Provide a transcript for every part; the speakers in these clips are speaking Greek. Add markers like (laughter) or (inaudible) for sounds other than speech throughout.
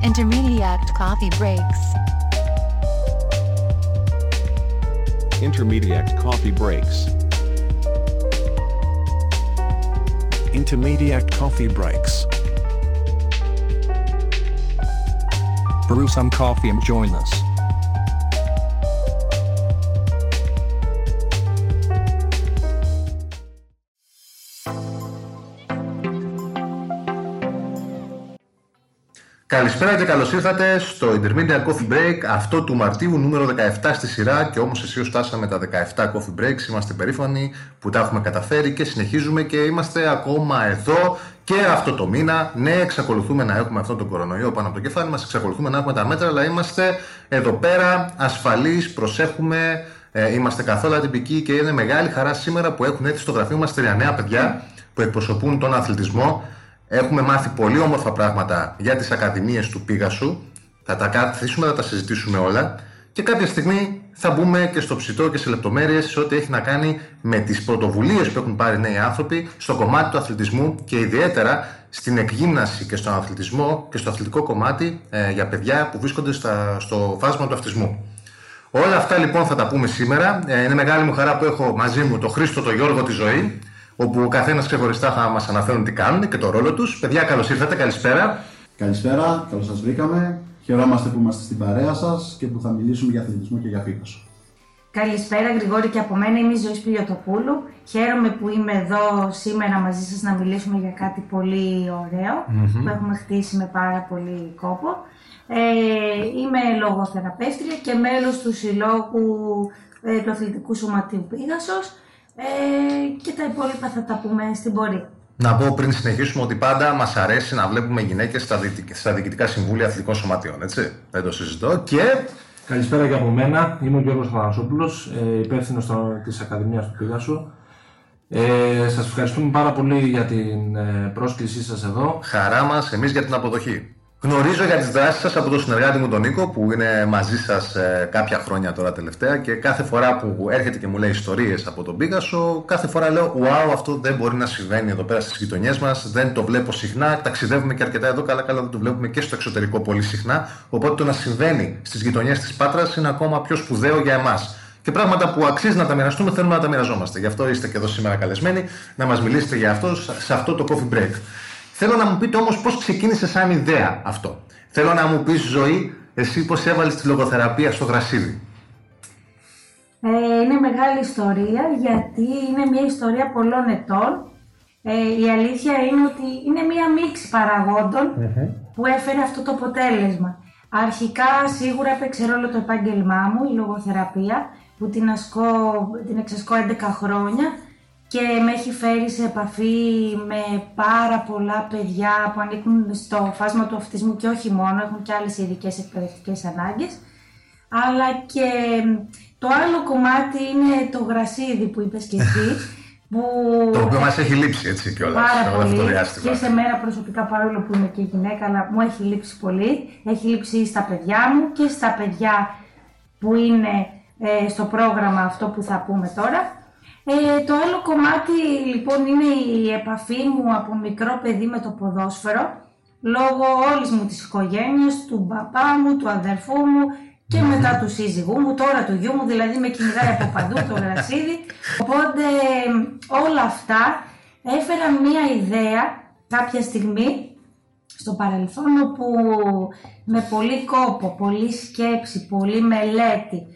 Intermediate coffee breaks. Intermediate coffee breaks. Intermediate coffee breaks. Brew some coffee and join us. Καλησπέρα και καλώς ήρθατε στο Intermediate Coffee Break, αυτό του Μαρτίου, νούμερο 17 στη σειρά. Και όμως εσεί φτάσαμε τα 17 Coffee Breaks. Είμαστε περήφανοι που τα έχουμε καταφέρει και συνεχίζουμε και είμαστε ακόμα εδώ και αυτό το μήνα. Ναι, εξακολουθούμε να έχουμε αυτό το κορονοϊό πάνω από το κεφάλι μας, εξακολουθούμε να έχουμε τα μέτρα, αλλά είμαστε εδώ πέρα ασφαλείς, προσέχουμε. Ε, είμαστε καθόλου ατυπικοί και είναι μεγάλη χαρά σήμερα που έχουν έρθει στο γραφείο μας τρία νέα παιδιά που εκπροσωπούν τον αθλητισμό. Έχουμε μάθει πολύ όμορφα πράγματα για τις ακαδημίες του Πίγασου. Θα τα καθίσουμε, θα τα συζητήσουμε όλα. Και κάποια στιγμή θα μπούμε και στο ψητό και σε λεπτομέρειες σε ό,τι έχει να κάνει με τις πρωτοβουλίες που έχουν πάρει νέοι άνθρωποι στο κομμάτι του αθλητισμού και ιδιαίτερα στην εκγύμναση και στον αθλητισμό και στο αθλητικό κομμάτι ε, για παιδιά που βρίσκονται στα, στο φάσμα του αυτισμού. Όλα αυτά λοιπόν θα τα πούμε σήμερα. Ε, είναι μεγάλη μου χαρά που έχω μαζί μου τον Χρήστο, τον Γιώργο, τη ζωή όπου ο καθένας ξεχωριστά θα μας αναφέρουν τι κάνουν και το ρόλο τους. Παιδιά, καλώς ήρθατε, καλησπέρα. Καλησπέρα, καλώς σας βρήκαμε. Χαιρόμαστε που είμαστε στην παρέα σας και που θα μιλήσουμε για αθλητισμό και για φύγασο. Καλησπέρα Γρηγόρη και από μένα είμαι η Ζωή Σπηλιοτοπούλου. Χαίρομαι που είμαι εδώ σήμερα μαζί σας να μιλήσουμε για κάτι πολύ που έχουμε χτίσει με πάρα πολύ κόπο. Ε, είμαι λογοθεραπεύτρια και μέλος του Συλλόγου ε, του Αθλητικού Σωματείου Πίγασος ε, και τα υπόλοιπα θα τα πούμε στην πορεία. Να πω πριν συνεχίσουμε ότι πάντα μας αρέσει να βλέπουμε γυναίκες στα, στα διοικητικά συμβούλια αθλητικών σωματείων. Έτσι. Δεν το συζητώ. Και. Καλησπέρα και από μένα. Είμαι ο Γιώργος Θανασόπουλο, ε, υπεύθυνος της Ακαδημίας του Πηγάσου. Ε, σας ευχαριστούμε πάρα πολύ για την ε, πρόσκλησή σας εδώ. Χαρά μας, εμείς για την αποδοχή. Γνωρίζω για τις δράσεις σας από τον συνεργάτη μου τον Νίκο που είναι μαζί σας ε, κάποια χρόνια τώρα τελευταία και κάθε φορά που έρχεται και μου λέει ιστορίες από τον Πίγασο κάθε φορά λέω wow αυτό δεν μπορεί να συμβαίνει εδώ πέρα στις γειτονιές μας δεν το βλέπω συχνά, ταξιδεύουμε και αρκετά εδώ καλά καλά δεν το βλέπουμε και στο εξωτερικό πολύ συχνά οπότε το να συμβαίνει στις γειτονιές της Πάτρας είναι ακόμα πιο σπουδαίο για εμάς και πράγματα που αξίζει να τα μοιραστούμε θέλουμε να τα μοιραζόμαστε. Γι' αυτό είστε και εδώ σήμερα καλεσμένοι να μας μιλήσετε για αυτό σε αυτό το coffee break. Θέλω να μου πείτε όμως πώς ξεκίνησε σαν ιδέα αυτό. Θέλω να μου πεις ζωή, εσύ πώς έβαλες τη λογοθεραπεία στο γρασίδι. Ε, είναι μεγάλη ιστορία γιατί είναι μια ιστορία πολλών ετών. Ε, η αλήθεια είναι ότι είναι μια μίξη που έφερε αυτό το αποτέλεσμα. Αρχικά σίγουρα έπαιξε ρόλο το επάγγελμά μου, η λογοθεραπεία, που την, ασκώ, την εξασκώ 11 χρόνια και με έχει φέρει σε επαφή με πάρα πολλά παιδιά που ανήκουν στο φάσμα του αυτισμού και όχι μόνο, έχουν και άλλες ειδικές εκπαιδευτικές ανάγκες. Αλλά και το άλλο κομμάτι είναι το γρασίδι που είπες και εσύ. (laughs) Που... Το οποίο μας έχει λείψει έτσι κιόλας Πάρα πολύ. Αυτό το διάστημα. Και σε μέρα προσωπικά παρόλο που είμαι και γυναίκα, αλλά μου έχει λείψει πολύ. Έχει λείψει στα παιδιά μου και στα παιδιά που είναι ε, στο πρόγραμμα αυτό που θα πούμε τώρα. Ε, το άλλο κομμάτι λοιπόν είναι η επαφή μου από μικρό παιδί με το ποδόσφαιρο λόγω όλης μου της οικογένειας, του παπά μου, του αδερφού μου και μετά του σύζυγού μου, τώρα του γιού μου, δηλαδή με κυνηγάει από παντού το γρασίδι. Οπότε όλα αυτά έφεραν μία ιδέα κάποια στιγμή στο παρελθόν όπου με πολύ κόπο, πολύ σκέψη, πολύ μελέτη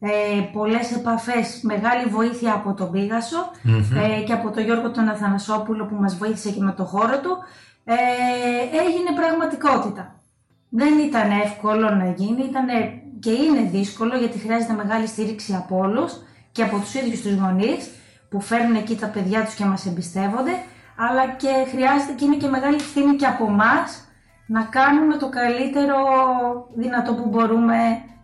ε, πολλές επαφές, μεγάλη βοήθεια από τον πηγασο ε, και από τον Γιώργο τον Αθανασόπουλο που μας βοήθησε και με το χώρο του, ε, έγινε πραγματικότητα. Δεν ήταν εύκολο να γίνει, ήταν και είναι δύσκολο γιατί χρειάζεται μεγάλη στήριξη από όλους και από τους ίδιους τους γονείς που φέρνουν εκεί τα παιδιά τους και μας εμπιστεύονται, αλλά και χρειάζεται και είναι και μεγάλη ευθύνη και από εμά να κάνουμε το καλύτερο δυνατό που μπορούμε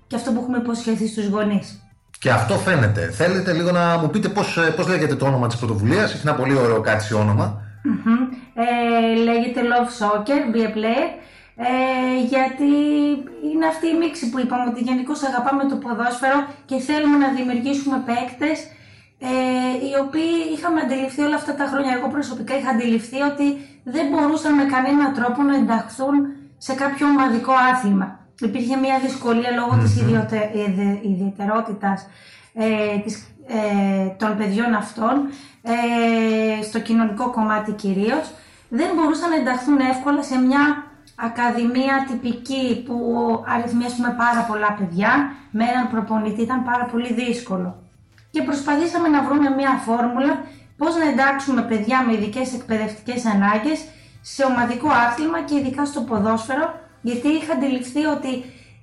και αυτό που έχουμε υποσχεθεί στους γονείς. Και αυτό φαίνεται. Θέλετε λίγο να μου πείτε πώς, ε, πώς λέγεται το όνομα της πρωτοβουλίας. Έχει ένα πολύ ωραίο κάτι όνομα. Ε, λέγεται Love Soccer, Be a Player. Ε, γιατί είναι αυτή η μίξη που είπαμε ότι γενικώς αγαπάμε το ποδόσφαιρο και θέλουμε να δημιουργήσουμε παίκτες ε, οι οποίοι είχαμε αντιληφθεί όλα αυτά τα χρόνια. Εγώ προσωπικά είχα αντιληφθεί ότι δεν μπορούσαν με κανέναν τρόπο να ενταχθούν σε κάποιο ομαδικό άθλημα. Υπήρχε μια δυσκολία λόγω της ιδιωτε- ιδε- ιδιαιτερότητας ε, της, ε, των παιδιών αυτών, ε, στο κοινωνικό κομμάτι κυρίως. Δεν μπορούσαν να ενταχθούν εύκολα σε μια ακαδημία τυπική που αριθμεί ας πούμε, πάρα πολλά παιδιά με έναν προπονητή ήταν πάρα πολύ δύσκολο. Και προσπαθήσαμε να βρούμε μια φόρμουλα πώς να εντάξουμε παιδιά με ειδικές εκπαιδευτικές ανάγκες σε ομαδικό άθλημα και ειδικά στο ποδόσφαιρο, γιατί είχα αντιληφθεί ότι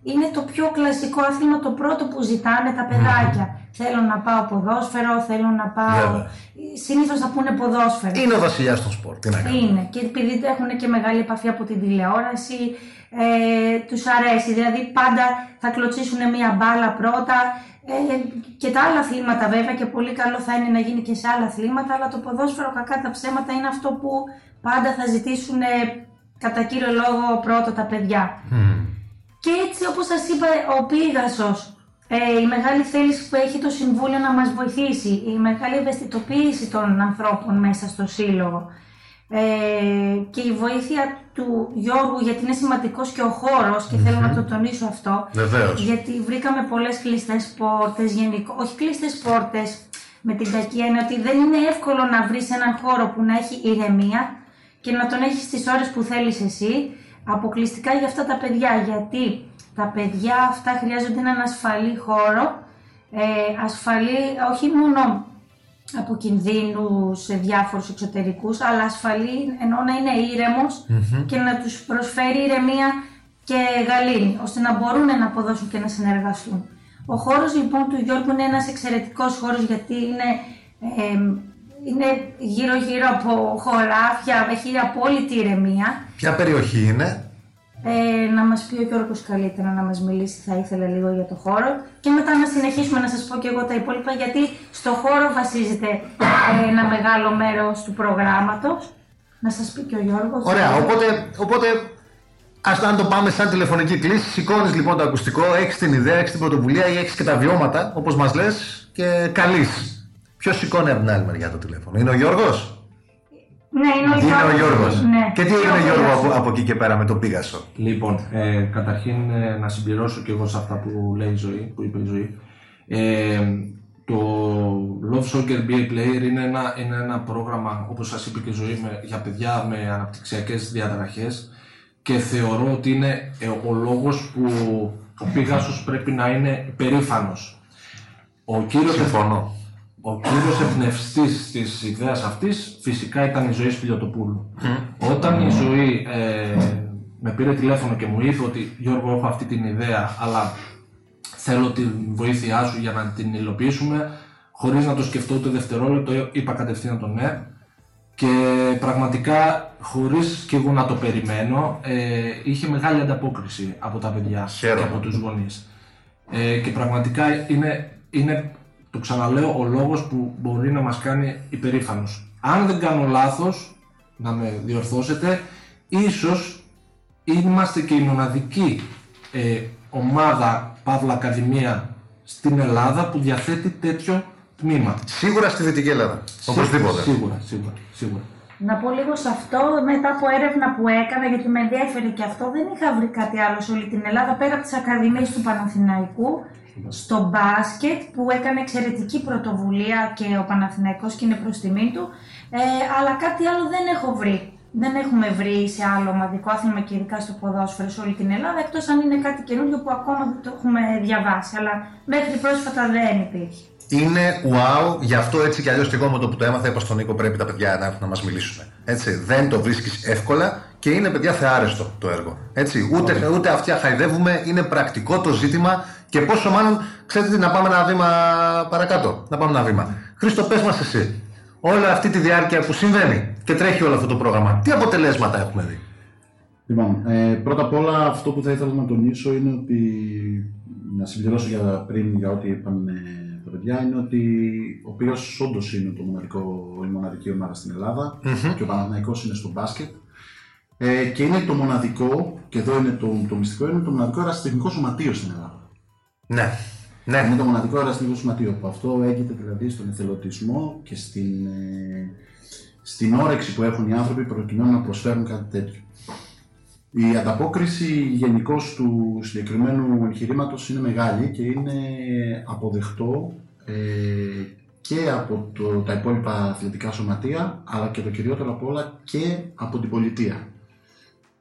είναι το πιο κλασικό άθλημα το πρώτο που ζητάνε τα παιδάκια. Θέλω να πάω ποδόσφαιρο, θέλω να πάω... Βέβαια. Συνήθως θα πούνε ποδόσφαιρο. Είναι ο βασιλιάς των σπορ. Τι να κάνουμε. Είναι. Και επειδή έχουν και μεγάλη επαφή από την τηλεόραση, ε, τους αρέσει. Δηλαδή πάντα θα κλωτσίσουν μία μπάλα πρώτα ε, και τα άλλα αθλήματα βέβαια και πολύ καλό θα είναι να γίνει και σε άλλα αθλήματα, αλλά το ποδόσφαιρο κακά τα ψέματα είναι αυτό που πάντα θα ζητήσουν ε, κατά κύριο λόγο πρώτο τα παιδιά. Και έτσι όπως σας είπα ο Πίγασος, ε, η μεγάλη θέληση που έχει το Συμβούλιο να μας βοηθήσει, η μεγάλη ευαισθητοποίηση των ανθρώπων μέσα στο Σύλλογο ε, και η βοήθεια του Γιώργου γιατί είναι σημαντικός και ο χώρος και θέλω να το τονίσω αυτό Βεβαίως. γιατί βρήκαμε πολλές κλειστές πόρτες, γενικο... όχι κλειστές πόρτες με την κακή έννοια ότι δεν είναι εύκολο να βρεις έναν χώρο που να έχει ηρεμία και να τον έχεις τις ώρες που θέλεις εσύ, αποκλειστικά για αυτά τα παιδιά, γιατί τα παιδιά αυτά χρειάζονται έναν ασφαλή χώρο, ε, ασφαλή όχι μόνο από κινδύνους σε διάφορους εξωτερικούς, αλλά ασφαλή ενώ να είναι ήρεμος και να τους προσφέρει ηρεμία και γαλήνη, ώστε να μπορούν να αποδώσουν και να συνεργαστούν. Ο χώρος λοιπόν του Γιώργου είναι ένας εξαιρετικός χώρος γιατί είναι, ε, είναι γύρω γύρω από χωράφια, έχει απόλυτη ηρεμία. Ποια περιοχή είναι; Ε, να μας πει ο Γιώργος καλύτερα να μας μιλήσει, θα ήθελα λίγο για το χώρο και μετά να συνεχίσουμε να σας πω και εγώ τα υπόλοιπα γιατί στο χώρο βασίζεται ε, ένα μεγάλο μέρος του προγράμματος. Να σας πει και ο Γιώργος. Ωραία, οπότε, οπότε ας αν το πάμε σαν τηλεφωνική κλίση, σηκώνεις λοιπόν το ακουστικό, έχεις την ιδέα, έχεις την πρωτοβουλία ή έχεις και τα βιώματα, όπως μας λες, και καλείς. Ποιος σηκώνει από την άλλη μεριά το τηλέφωνο, Είναι ο Γιώργος; Ναι, είναι ο Είναι Γιώργος. ο Γιώργος. Ναι. Και τι έγινε, ο Γιώργο, Γιώργος. από, από εκεί και πέρα με τον Πίγασο; Λοιπόν, ε, καταρχήν ε, να συμπληρώσω και εγώ σε αυτά που λέει η ζωή, που είπε η ζωή. Ε, το Love Soccer BA Player είναι ένα, είναι ένα πρόγραμμα, όπως σας είπε και η ζωή, με, για παιδιά με αναπτυξιακές διαταραχές και θεωρώ ότι είναι ε, ο λόγος που ο Πίγασος πρέπει να είναι περήφανος. Ο κύριος, Συμφωνώ. Ο κύριος εμπνευστής της ιδέας αυτής φυσικά ήταν η ζωή Σπηλιοτοπούλου. Όταν η ζωή ε, με πήρε τηλέφωνο και μου είπε ότι Γιώργο έχω αυτή την ιδέα αλλά θέλω τη βοήθειά σου για να την υλοποιήσουμε χωρίς να το σκεφτώ ούτε δευτερόλεπτο είπα κατευθείαν το ναι και πραγματικά χωρίς και εγώ να το περιμένω ε, είχε μεγάλη ανταπόκριση από τα παιδιά Χαίρομαι. και από τους γονείς. Ε, και πραγματικά είναι, είναι, το ξαναλέω, ο λόγος που μπορεί να μας κάνει υπερήφανος. Αν δεν κάνω λάθος, να με διορθώσετε, ίσως είμαστε και η μοναδική ε, ομάδα, Παύλα Ακαδημία, στην Ελλάδα που διαθέτει τέτοιο τμήμα. Σίγουρα στη Δυτική Ελλάδα. Οπωσδήποτε. Σίγουρα, σίγουρα, σίγουρα. Να πω λίγο σε αυτό, μετά από έρευνα που έκανα, γιατί με ενδιαφέρει και αυτό, δεν είχα βρει κάτι άλλο σε όλη την Ελλάδα, πέρα από τις Ακαδημίες του Παναθηναϊκού, στο μπάσκετ, που έκανε εξαιρετική πρωτοβουλία και ο Παναθηναϊκός και είναι προς τιμή του, ε, αλλά κάτι άλλο δεν έχω βρει. Δεν έχουμε βρει σε άλλο ομαδικό άθλημα και ειδικά στο ποδόσφαιρο σε όλη την Ελλάδα, εκτός αν είναι κάτι καινούριο που ακόμα δεν το έχουμε διαβάσει, αλλά μέχρι πρόσφατα δεν υπήρχε. Είναι wow, γι' αυτό έτσι κι αλλιώς και εγώ με το που το έμαθα, είπα στον Νίκο πρέπει τα παιδιά να έρθουν να μας μιλήσουν. Έτσι, δεν το βρίσκεις εύκολα και είναι παιδιά θεάρεστο το έργο. Έτσι, ούτε, ούτε αυτιά χαϊδεύουμε, είναι πρακτικό το ζήτημα και πόσο μάλλον ξέρετε τι, να πάμε ένα βήμα παρακάτω. Να πάμε ένα βήμα. Χρήστο, πες μας εσύ, όλη αυτή τη διάρκεια που συμβαίνει και τρέχει όλο αυτό το πρόγραμμα, τι αποτελέσματα έχουμε δει; Λοιπόν, ε, πρώτα απ' όλα αυτό που θα ήθελα να τονίσω είναι ότι να συμπληρώσω για πριν για ό,τι είπαν ε, τα παιδιά είναι ότι ο Πύρος όντως είναι το μοναδικό, η μοναδική ομάδα στην ελλαδα και ο Παναθηναϊκός είναι στο μπάσκετ ε, και είναι το μοναδικό, και εδώ είναι το, το μυστικό, είναι το μοναδικό ερασιτεχνικό σωματείο στην Ελλάδα. Ναι, Είναι ναι. το μοναδικό ερασιτεχνικό σωματείο που αυτό έγκυται δηλαδή στον εθελοντισμό και στην, ε, στην όρεξη που έχουν οι άνθρωποι προκειμένου να προσφέρουν κάτι τέτοιο. Η ανταπόκριση γενικώς του συγκεκριμένου εγχειρήματος είναι μεγάλη και είναι αποδεκτό ε, και από το, τα υπόλοιπα αθλητικά σωματεία, αλλά και το κυριότερο απ' όλα και από την πολιτεία.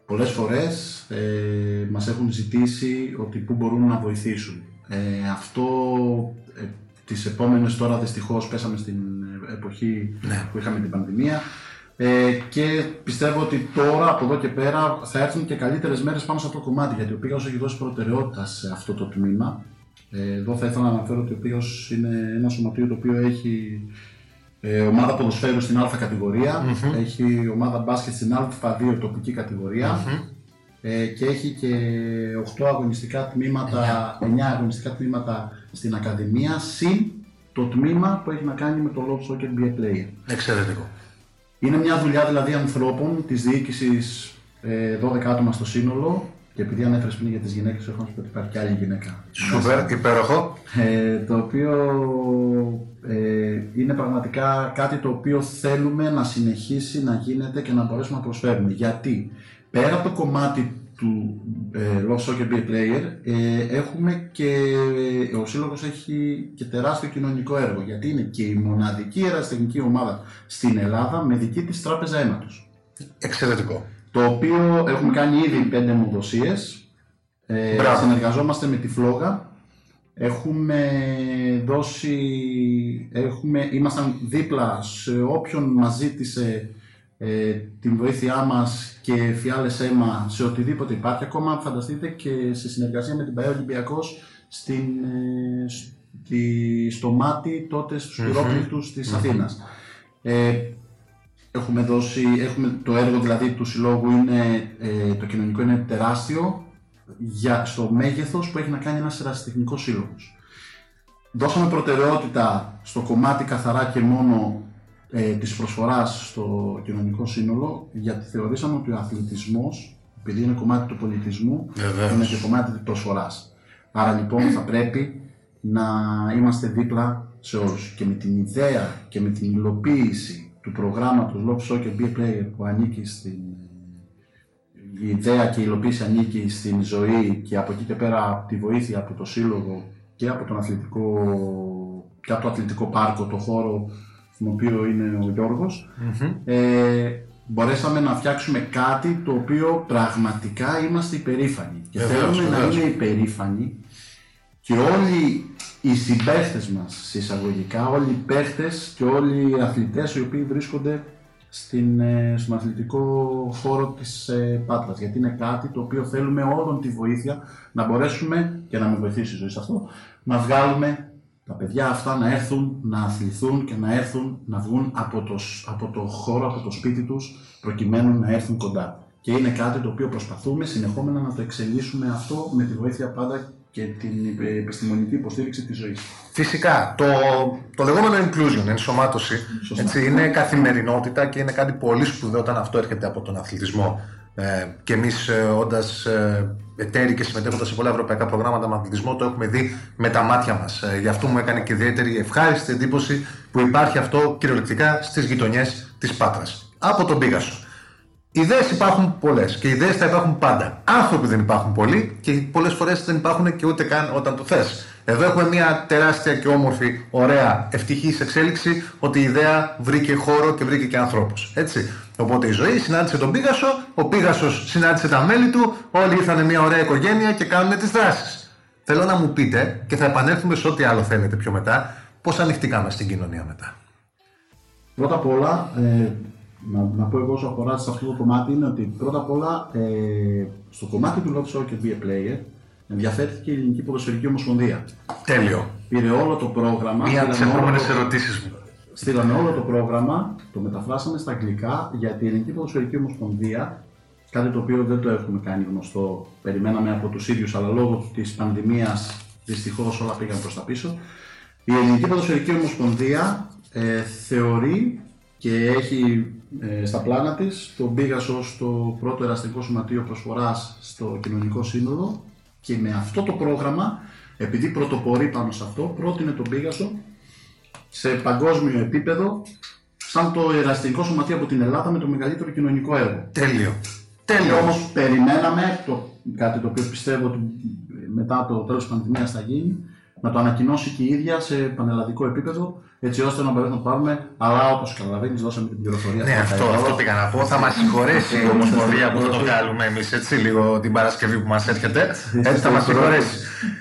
Πολλές φορές ε, μας έχουν ζητήσει ότι πού μπορούν να βοηθήσουν. Ε, αυτό ε, τις επόμενες τώρα δυστυχώς πέσαμε στην εποχή που είχαμε την πανδημία. Ε, και πιστεύω ότι τώρα από εδώ και πέρα θα έρθουν και καλύτερες μέρες πάνω σε αυτό το κομμάτι γιατί ο Πίγαος έχει δώσει προτεραιότητα σε αυτό το τμήμα. Ε, εδώ θα ήθελα να αναφέρω ότι ο Πίγαος είναι ένα σωματείο το οποίο έχει ε, ομάδα ποδοσφαίρου στην Α κατηγορια έχει ομάδα μπάσκετ στην Α2 τοπική ε, και έχει και 8 αγωνιστικά τμήματα, 9 αγωνιστικά τμήματα στην Ακαδημία, συν το τμήμα που έχει να κάνει με το Love Soccer Be a Player. Εξαιρετικό. Είναι μια δουλειά δηλαδή ανθρώπων της διοίκησης ε, 12 άτομα στο σύνολο. Και επειδή ανέφερες πριν για τις γυναίκες, έχω να σου πω ότι υπάρχει και άλλη γυναίκα. Σούπερ, υπέροχο. Ε, το οποίο ε, είναι πραγματικά κάτι το οποίο θέλουμε να συνεχίσει να γίνεται και να μπορέσουμε να προσφέρουμε. Γιατί; Πέρα από το κομμάτι του ε, Love Soccer Be a Player ε, έχουμε και ο Σύλλογος έχει και τεράστιο κοινωνικό έργο γιατί είναι και η μοναδική ερασιτεχνική ομάδα στην Ελλάδα με δική της τράπεζα αίματος. Εξαιρετικό. Το οποίο έχουμε κάνει ήδη πέντε αιμοδοσίες. Ε, συνεργαζόμαστε με τη Φλόγα. Έχουμε δώσει, έχουμε, ήμασταν δίπλα σε όποιον μας ζήτησε ε, την βοήθειά μας και φιάλες αίμα σε οτιδήποτε υπάρχει. Ακόμα φανταστείτε και σε συνεργασία με την ΠαΕ Ολυμπιακός στην, ε, στη, στο μάτι τότε στους πυρόπληκτους της Αθήνας. Ε, έχουμε δώσει, έχουμε το έργο δηλαδή του συλλόγου είναι, ε, το κοινωνικό είναι τεράστιο για, στο μέγεθος που έχει να κάνει ένας ερασιτεχνικός σύλλογος. Δώσαμε προτεραιότητα στο κομμάτι καθαρά και μόνο ε, της προσφοράς στο κοινωνικό σύνολο γιατί θεωρήσαμε ότι ο αθλητισμός επειδή είναι κομμάτι του πολιτισμού είναι και κομμάτι της προσφοράς. Άρα λοιπόν θα πρέπει να είμαστε δίπλα σε όλους και με την ιδέα και με την υλοποίηση του προγράμματος Love Soccer Be a Player που ανήκει στην η ιδέα και η υλοποίηση ανήκει στην ζωή και από εκεί και πέρα τη βοήθεια από το σύλλογο και από τον αθλητικό και από το αθλητικό πάρκο, το χώρο στον οποίο είναι ο γιωργος ε, μπορέσαμε να φτιάξουμε κάτι το οποίο πραγματικά είμαστε υπερήφανοι. Και θέλουμε να είναι υπερήφανοι και όλοι οι συμπαίχτες μας, συσσαγωγικά, όλοι οι παίχτες και όλοι οι αθλητές οι οποίοι βρίσκονται στην, ε, στον αθλητικό χώρο της ε, Πάτρας. Γιατί είναι κάτι το οποίο θέλουμε όλων τη βοήθεια να μπορέσουμε, και να με βοηθήσει η ζωή σε αυτό, να βγάλουμε τα παιδιά αυτά να έρθουν να αθληθούν και να έρθουν να βγουν από το, από το χώρο, από το σπίτι τους, προκειμένου να έρθουν κοντά. Και είναι κάτι το οποίο προσπαθούμε συνεχόμενα να το εξελίσσουμε αυτό με τη βοήθεια πάντα και την επιστημονική υποστήριξη της ζωής. Φυσικά, το, το λεγόμενο inclusion, ενσωμάτωση, έτσι, είναι καθημερινότητα και είναι κάτι πολύ σπουδαίο όταν αυτό έρχεται από τον αθλητισμό. Ε, και εμείς, ε, όντας ε, εταίροι και συμμετέχοντα σε πολλά ευρωπαϊκά προγράμματα με αθλητισμό, το έχουμε δει με τα μάτια μας. Ε, γι' αυτό μου έκανε και ιδιαίτερη ευχάριστη εντύπωση που υπάρχει αυτό κυριολεκτικά στις γειτονιές της Πάτρας. Από τον Πίγασο. Ιδέες υπάρχουν πολλές και ιδέες θα υπάρχουν πάντα. Άνθρωποι δεν υπάρχουν πολλοί και πολλές φορές δεν υπάρχουν και ούτε καν όταν το θες. Εδώ έχουμε μια τεράστια και όμορφη, ωραία, ευτυχής εξέλιξη ότι η ιδέα βρήκε χώρο και βρήκε και ανθρώπους. Έτσι. Οπότε η ζωή συνάντησε τον Πίγασο, ο Πίγασος συνάντησε τα μέλη του, όλοι ήρθαν μια ωραία οικογένεια και κάνουν τις δράσεις. Θέλω να μου πείτε και θα επανέλθουμε σε ό,τι άλλο θέλετε πιο μετά, πώς ανοιχτήκαμε στην κοινωνία μετά. Πρώτα απ' όλα, ε, να, να πω εγώ όσο αφορά σε αυτό το κομμάτι είναι ότι πρώτα απ' όλα ε, στο κομμάτι του Love Soccer Be a Player ενδιαφέρθηκε η Ελληνική Ποδοσφαιρική Ομοσπονδία. Τέλειο. Πήρε όλο το πρόγραμμα. Μία από τις επόμενες ερωτήσεις μου. Στείλαμε όλο το πρόγραμμα, το μεταφράσαμε στα αγγλικά γιατί η Ελληνική Ποδοσφαιρική Ομοσπονδία, κάτι το οποίο δεν το έχουμε κάνει γνωστό, περιμέναμε από τους ίδιους, αλλά λόγω της πανδημίας δυστυχώς όλα πήγαν προς τα πίσω. Η Ελληνική Ποδοσφαιρική Ομοσπονδία ε, θεωρεί και έχει ε, στα πλάνα της τον Πίγασο στο πρώτο εραστικό σωματείο προσφοράς στο κοινωνικό σύνολο και με αυτό το πρόγραμμα, επειδή πρωτοπορεί πάνω σε αυτό, πρότεινε τον Πίγασο σε παγκόσμιο επίπεδο σαν το εραστικό σωματείο από την Ελλάδα με το μεγαλύτερο κοινωνικό έργο. Τέλειο. Τέλειο. Όμως περιμέναμε, το, κάτι το οποίο πιστεύω ότι μετά το τέλος της πανδημίας θα γίνει, να το ανακοινώσει και η ίδια σε πανελλαδικό επίπεδο, έτσι ώστε να μπορέσουμε να το πάρουμε. Αλλά όπως καταλαβαίνεις, δώσαμε την πληροφορία. Ναι, στα αυτό, δέκα αυτό ευρώ. πήγα να πω. Θα μας συγχωρέσει η Ομοσπονδία που θα το (laughs) κάνουμε εμείς έτσι λίγο την Παρασκευή που μας έρχεται. Έτσι θα μας συγχωρέσει.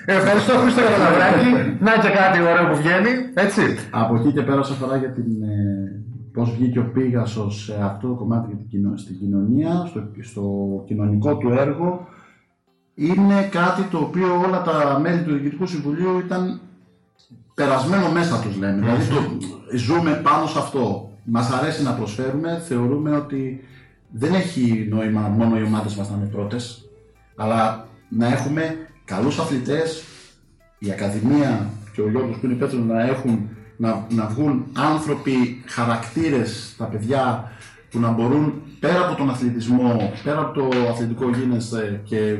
Ε, Ευχαριστώ, Χρήστο Καλαβράκη. Να και κάτι ωραίο που βγαίνει. Έτσι. Από εκεί και πέρα, όσον αφορά για την, ε, πώς βγήκε ο Πίγασος σε αυτό το κομμάτι για την κοινο- στην κοινωνία, στο, στο κοινωνικό του έργο, είναι κάτι το οποίο όλα τα μέλη του Διοικητικού Συμβουλίου ήταν περασμένο μέσα τους λέμε. Δηλαδή το, ζούμε πάνω σε αυτό. Μας αρέσει να προσφέρουμε, θεωρούμε ότι δεν έχει νόημα μόνο οι ομάδες μας να είναι πρώτες, αλλά να έχουμε καλούς αθλητές, η Ακαδημία και ο Γιώργος που είναι υπεύθυνος να έχουν να, να βγουν άνθρωποι, χαρακτήρες, τα παιδιά που να μπορούν πέρα από τον αθλητισμό, πέρα από το αθλητικό γίνεσθε και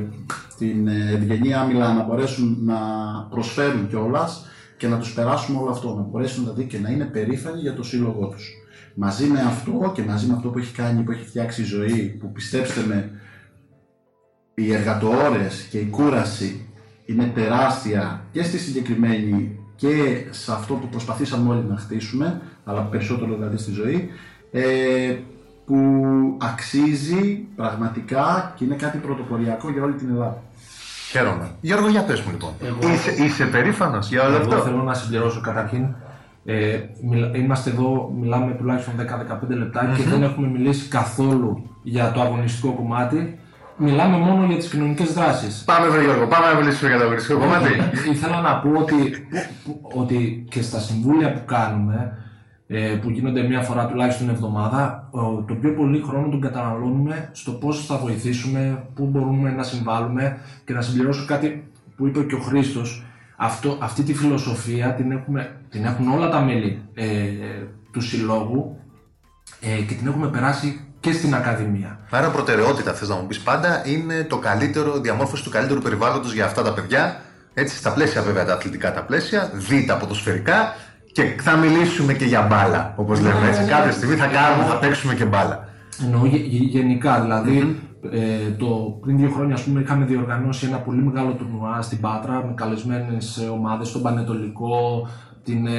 την ε, ευγενή άμυλα να μπορέσουν να προσφέρουν κιόλας και να τους περάσουμε όλο αυτό, να μπορέσουν δηλαδή και να είναι περήφανοι για το σύλλογό τους. Μαζί με αυτό και μαζί με αυτό που έχει κάνει, που έχει φτιάξει η ζωή, που πιστέψτε με, οι εργατοώρες και η κούραση είναι τεράστια και στη συγκεκριμένη και σε αυτό που προσπαθήσαμε όλοι να χτίσουμε, αλλά περισσότερο δηλαδή στη ζωή, ε, που αξίζει πραγματικά και είναι κάτι πρωτοποριακό για όλη την Ελλάδα. Χαίρομαι. Γιώργο, για πες μου λοιπόν. Εγώ- Είσαι, είσαι περήφανο για όλο Εγώ αυτό. θέλω να συμπληρώσω καταρχήν. Ε, μιλα- είμαστε εδώ, μιλάμε τουλάχιστον 10-15 λεπτα και δεν έχουμε μιλήσει καθόλου για το αγωνιστικό κομμάτι. Μιλάμε μόνο για τις κοινωνικές δράσεις. Πάμε, βρε Γιώργο, πάμε να μιλήσουμε για το αγωνιστικό κομμάτι. Ήθελα να πω ότι, που- που- ότι και στα συμβούλια που κάνουμε, ε, που γίνονται μία φορά τουλάχιστον εβδομάδα, ο- το πιο πολύ χρόνο τον καταναλώνουμε στο πώς θα βοηθήσουμε, πού μπορούμε να συμβάλλουμε και να συμπληρώσω κάτι που είπε και ο Χρήστος. Αυτό, αυτή τη φιλοσοφία την, έχουμε, την έχουν όλα τα μέλη ε, του συλλόγου ε, και την έχουμε περάσει και στην Ακαδημία. Άρα προτεραιότητα, θες να μου πεις πάντα, είναι το καλύτερο, διαμόρφωση του καλύτερου περιβάλλοντος για αυτά τα παιδιά. Έτσι, στα πλαίσια βέβαια τα αθλητικά τα πλαίσια, δει τα ποδοσφαιρικά και θα μιλήσουμε και για μπάλα, όπως λέμε έτσι. Κάποια στιγμή θα κάνουμε, θα παίξουμε και μπάλα. Εννοώ γε- γε- γενικά, δηλαδή ε, το, πριν δύο χρόνια ας πούμε, είχαμε διοργανώσει ένα πολύ μεγάλο τουρνουά στην Πάτρα με καλεσμένες ε, ομάδες, στον Πανετολικό, την, ε,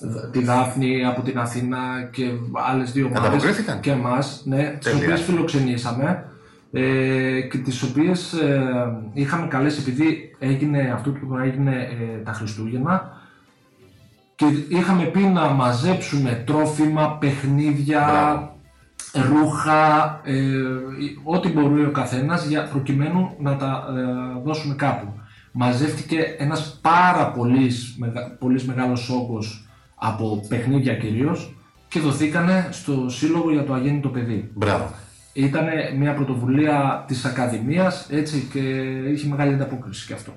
Δ- τη Δάφνη από την Αθήνα και άλλες δύο ομάδες Ανταποκρίθηκαν; και εμάς, ναι, τις Τέλεια. οποίες φιλοξενήσαμε ε, και τις οποίες ε, είχαμε καλέσει επειδή έγινε, αυτό το τουρνουά έγινε ε, τα Χριστούγεννα και είχαμε πει να μαζέψουμε τρόφιμα, παιχνίδια, Μπράβο. ρούχα, ε, ό,τι μπορεί ο καθένας για προκειμένου να τα ε, δώσουμε κάπου. Μαζεύτηκε ένας πάρα πολύς, μεγα, πολύς μεγάλος όγκος από παιχνίδια κυρίως και δοθήκανε στο Σύλλογο για το Αγέννητο Παιδί. Μπράβο. Ήταν μια πρωτοβουλία της Ακαδημίας έτσι και είχε μεγάλη ανταπόκριση και αυτό.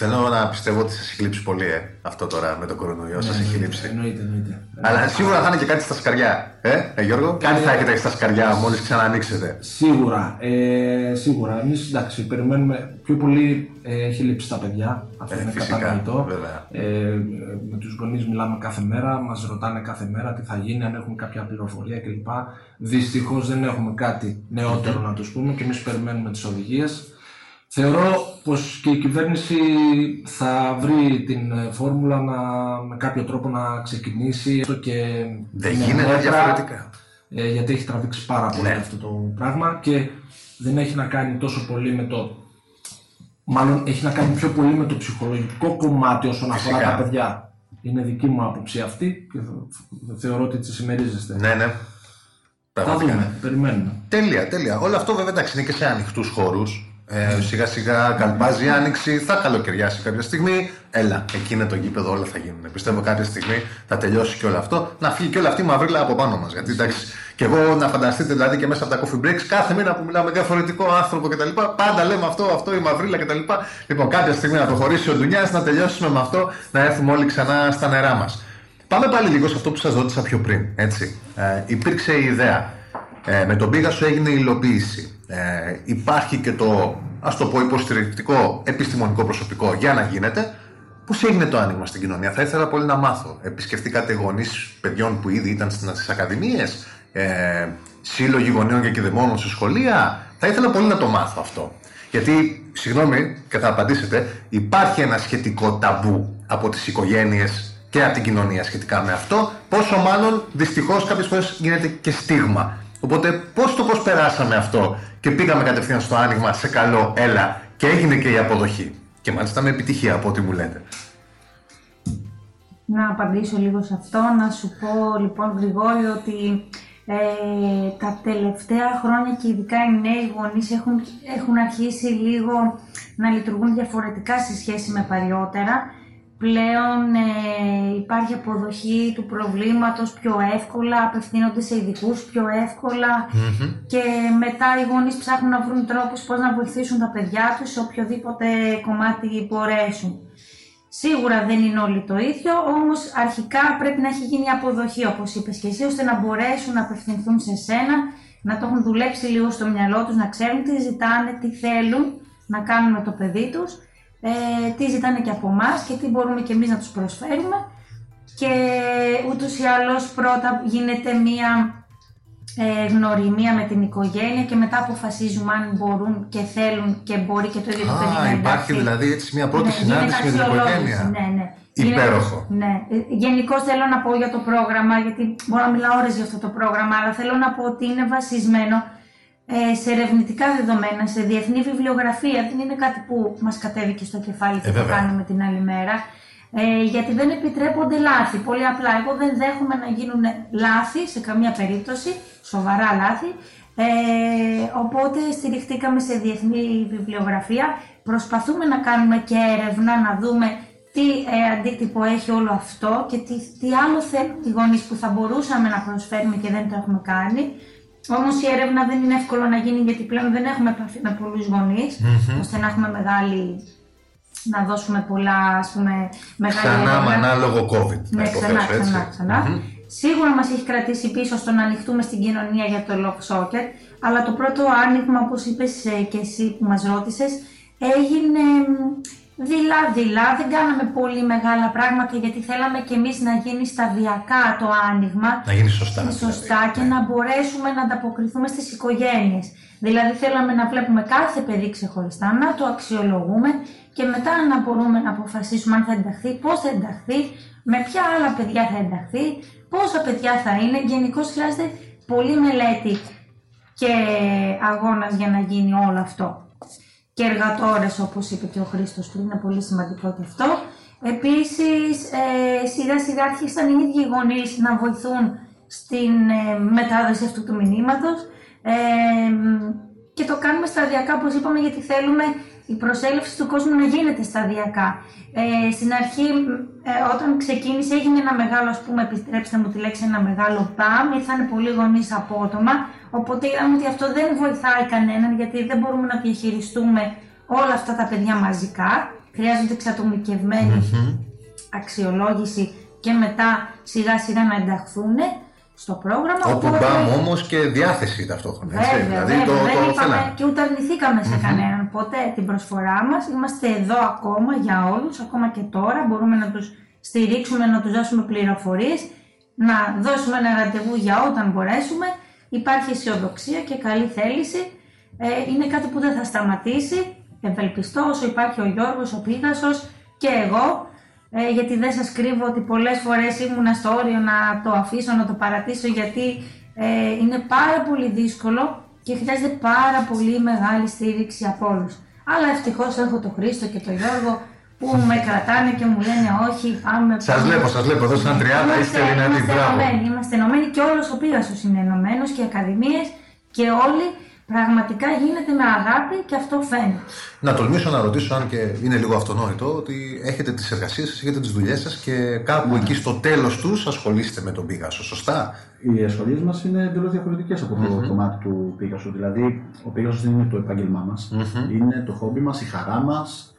Θέλω να πιστεύω ότι σας έχει λείψει πολύ, ε, αυτό τώρα με τον κορονοϊό, σας έχει λείψει. Εννοείται, εννοείται. Αλλά σίγουρα θα είναι και κάτι στα σκαριά. Ε, ε Γιώργο, κάτι θα έχετε στα σκαριά μόλις ξανανοίξετε. Σίγουρα, ε, σίγουρα. Εμείς εντάξει, περιμένουμε πιο πολύ. Ε, έχει λείψει στα παιδιά. Αυτό Ε, είναι φυσικά, κατανοητό. βέβαια. Ε, με τους γονείς μιλάμε κάθε μέρα, μας ρωτάνε κάθε μέρα τι θα γίνει, αν έχουμε κάποια πληροφορία κλπ. Δυστυχώς δεν έχουμε κάτι νεότερο να τους πούμε και εμείς περιμένουμε τις οδηγίες. Θεωρώ πως και η κυβέρνηση θα βρει την ε, φόρμουλα να, με κάποιο τρόπο να ξεκινήσει έστω και Δεν με γίνεται μέτρα, διαφορετικά. ε, γιατί έχει τραβήξει πάρα πολύ Ναι. αυτό το πράγμα και δεν έχει να κάνει τόσο πολύ με το. Μάλλον έχει να κάνει πιο πολύ με το ψυχολογικό κομμάτι όσον αφορά Φυσικά. τα παιδιά. Είναι δική μου άποψη αυτή και θε- θεωρώ ότι τη συμμερίζεστε. Ναι, ναι. Θα Πραγματικά. δούμε, περιμένουμε. Τέλεια, τέλεια. Όλο αυτό βέβαια εντάξει είναι και σε ανοιχτούς χώρους. Ε, σιγά σιγά καλπάζει η άνοιξη, θα καλοκαιριάσει κάποια στιγμή. Έλα, εκεί είναι το γήπεδο, όλα θα γίνουν. Πιστεύω κάποια στιγμή θα τελειώσει και όλο αυτό. Να φύγει και όλη αυτή η μαυρίλα από πάνω μας. Γιατί εντάξει, και εγώ να φανταστείτε δηλαδή και μέσα από τα coffee breaks, κάθε μήνα που μιλάμε με διαφορετικό άνθρωπο κτλ. Πάντα λέμε αυτό, αυτό, η μαυρίλα κτλ. Λοιπόν, κάποια στιγμή να προχωρήσει ο Ντουνιάς, να τελειώσουμε με αυτό, να έρθουμε όλοι ξανά στα νερά μας. Πάμε πάλι λίγο σε αυτό που σας ρώτησα πιο πριν. Έτσι. Ε, υπήρξε η ιδέα. Ε, με τον Πίγασο έγινε η υλοποίηση. Ε, υπάρχει και το, ας το πω, υποστηρικτικό επιστημονικό προσωπικό για να γίνεται. Πώς έγινε το άνοιγμα στην κοινωνία, θα ήθελα πολύ να μάθω. Επισκεφτήκατε γονείς παιδιών που ήδη ήταν στι ακαδημίες, ε, σύλλογοι γονέων και κηδεμόνων σε σχολεία; Θα ήθελα πολύ να το μάθω αυτό. Γιατί, συγγνώμη και θα απαντήσετε, υπάρχει ένα σχετικό ταμπού από τις οικογένειες και από την κοινωνία σχετικά με αυτό, πόσο μάλλον δυστυχώς κάποιες φορές γίνεται και στίγμα. Οπότε πώς το πώς περάσαμε αυτό και πήγαμε κατευθείαν στο άνοιγμα σε καλό, έλα και έγινε και η αποδοχή. Και μάλιστα με επιτυχία από ό,τι μου λέτε. Να απαντήσω λίγο σε αυτό, να σου πω λοιπόν Γρηγόρη ότι ε, τα τελευταία χρόνια και ειδικά οι νέοι γονείς έχουν, έχουν αρχίσει λίγο να λειτουργούν διαφορετικά σε σχέση με παλιότερα. Πλέον ε, υπάρχει αποδοχή του προβλήματος πιο εύκολα, απευθύνονται σε ειδικούς πιο ευκολα και μετά οι γονείς ψάχνουν να βρουν τρόπους πώς να βοηθήσουν τα παιδιά τους σε οποιοδήποτε κομμάτι μπορέσουν. Σίγουρα δεν είναι όλοι το ίδιο, όμως αρχικά πρέπει να έχει γίνει αποδοχή, όπως είπες και εσύ, ώστε να μπορέσουν να απευθυνθούν σε σένα, να το έχουν δουλέψει λίγο στο μυαλό τους, να ξέρουν τι ζητάνε, τι θέλουν να κάνουν με το παιδί τους, ε, τι ζητάνε και από εμάς και τι μπορούμε και εμείς να τους προσφέρουμε. Και ούτως ή άλλως πρώτα γίνεται μία ε, γνωριμία με την οικογένεια και μετά αποφασίζουμε αν μπορούν και θέλουν και μπορεί και το ίδιο το παιδί να Α, υπάρχει εντάξει. δηλαδή έτσι μια πρώτη Ναι, συνάντηση με γίνεται την αξιολόγηση, οικογένεια. Ναι, ναι. Υπέροχο. Ναι. Γενικώς θέλω να πω για το πρόγραμμα, γιατί μπορώ να μιλάω ώρες για αυτό το πρόγραμμα, αλλά θέλω να πω ότι είναι βασισμένο ε, σε ερευνητικά δεδομένα, σε διεθνή βιβλιογραφία. Δεν είναι κάτι που μας κατέβηκε στο κεφάλι και Ε, το βέβαια. κάνουμε την άλλη μέρα. Ε, γιατί δεν επιτρέπονται λάθη. Πολύ απλά, εγώ δεν δέχομαι να γίνουν λάθη σε καμία περίπτωση, σοβαρά λάθη. Ε, οπότε στηριχτήκαμε σε διεθνή βιβλιογραφία. Προσπαθούμε να κάνουμε και έρευνα, να δούμε τι ε, αντίκτυπο έχει όλο αυτό και τι, τι άλλο θέλουν οι γονείς που θα μπορούσαμε να προσφέρουμε και δεν το έχουμε κάνει. Όμως η έρευνα δεν είναι εύκολο να γίνει γιατί πλέον δεν έχουμε επαφή με πολλούς γονείς, ώστε να έχουμε μεγάλη να δώσουμε πολλά, ας πούμε, μεγάλη Ξανά με έρευνα. ανάλογο COVID. να Ναι, ξανά, υποθέσω, έτσι. ξανά, ξανά. Σίγουρα μας έχει κρατήσει πίσω στο να ανοιχτούμε στην κοινωνία για το Love Socket, αλλά το πρώτο άνοιγμα, όπως είπες ε, και εσύ που μας ρώτησες, έγινε δειλά-δειλά. Δεν κάναμε πολύ μεγάλα πράγματα γιατί θέλαμε και εμείς να γίνει σταδιακά το άνοιγμα. Να γίνει σωστά. δηλαδή. Σωστά και να μπορέσουμε να ανταποκριθούμε στις οικογένειες. Δηλαδή θέλαμε να βλέπουμε κάθε παιδί ξεχωριστά, να το αξιολογούμε και μετά να μπορούμε να αποφασίσουμε αν θα ενταχθεί, πώς θα ενταχθεί, με ποια άλλα παιδιά θα ενταχθεί, πόσα παιδιά θα είναι. Γενικώς χρειάζεται πολύ μελέτη και αγώνας για να γίνει όλο αυτό. Και εργατόρες όπως είπε και ο Χρήστος πριν, είναι πολύ σημαντικό και αυτό. Επίσης, ε, σιγά σιγά άρχισαν οι ίδιοι οι γονείς να βοηθούν στην ε, μετάδοση αυτού του μηνύματος ε, και το κάνουμε σταδιακά όπως είπαμε γιατί θέλουμε η προσέλευση του κόσμου να γίνεται σταδιακά. Ε, στην αρχή ε, όταν ξεκίνησε έγινε ένα μεγάλο, ας πούμε, επιτρέψτε μου τη λέξη, ένα μεγάλο μπαμ, ήρθαν πολλοί γονείς απότομα, οπότε είδαμε ότι αυτό δεν βοηθάει κανέναν γιατί δεν μπορούμε να διαχειριστούμε όλα αυτά τα παιδιά μαζικά. Χρειάζονται εξατομικευμένη αξιολόγηση και μετά σιγά σιγά να ενταχθούν στο πρόγραμμα. Όπου οπότε- μπαμ όμως και διάθεση ταυτόχρονα. Έτσι. Βέβαια, δηλαδή βέβαια, το, δεν το είπαμε θέλαμε. και ούτε αρνηθήκαμε σε κανέναν ποτέ την προσφορά μας. Είμαστε εδώ ακόμα για όλους, ακόμα και τώρα. Μπορούμε να τους στηρίξουμε, να τους δώσουμε πληροφορίες, να δώσουμε ένα ραντεβού για όταν μπορέσουμε. Υπάρχει αισιοδοξία και καλή θέληση. Ε, είναι κάτι που δεν θα σταματήσει. Ευελπιστώ όσο υπάρχει ο Γιώργος, ο Πίγασος και εγώ. Ε, γιατί δεν σας κρύβω ότι πολλές φορές ήμουνα στο όριο να το αφήσω, να το παρατήσω γιατί ε, είναι πάρα πολύ δύσκολο και χρειάζεται πάρα πολύ μεγάλη στήριξη από όλους. Αλλά ευτυχώς έχω τον Χρήστο και τον Γιώργο που με κρατάνε και μου λένε όχι πάμε Σας πάμε». βλέπω, σας βλέπω εδώ σαν τριάδα, Είμαστε- είστε δυνατοί. Είμαστε Μπράβο. ενωμένοι, είμαστε ενωμένοι και όλος ο Πίγασος είναι ενωμένος και οι ακαδημίες και όλοι πραγματικά γίνεται με αγάπη και αυτό φαίνεται. Να τολμήσω να ρωτήσω, αν και είναι λίγο αυτονόητο, ότι έχετε τις εργασίες σας, έχετε τις δουλειές σας και κάπου εκεί στο τέλος τους ασχολείστε με τον Πίγασο. Σωστά; Οι ασχολίες μας είναι εντελώς διαφορετικές από το κομμάτι του Πίγασου. Δηλαδή, ο Πίγασος δεν είναι το επάγγελμά μας. Είναι το χόμπι μας, η χαρά μας.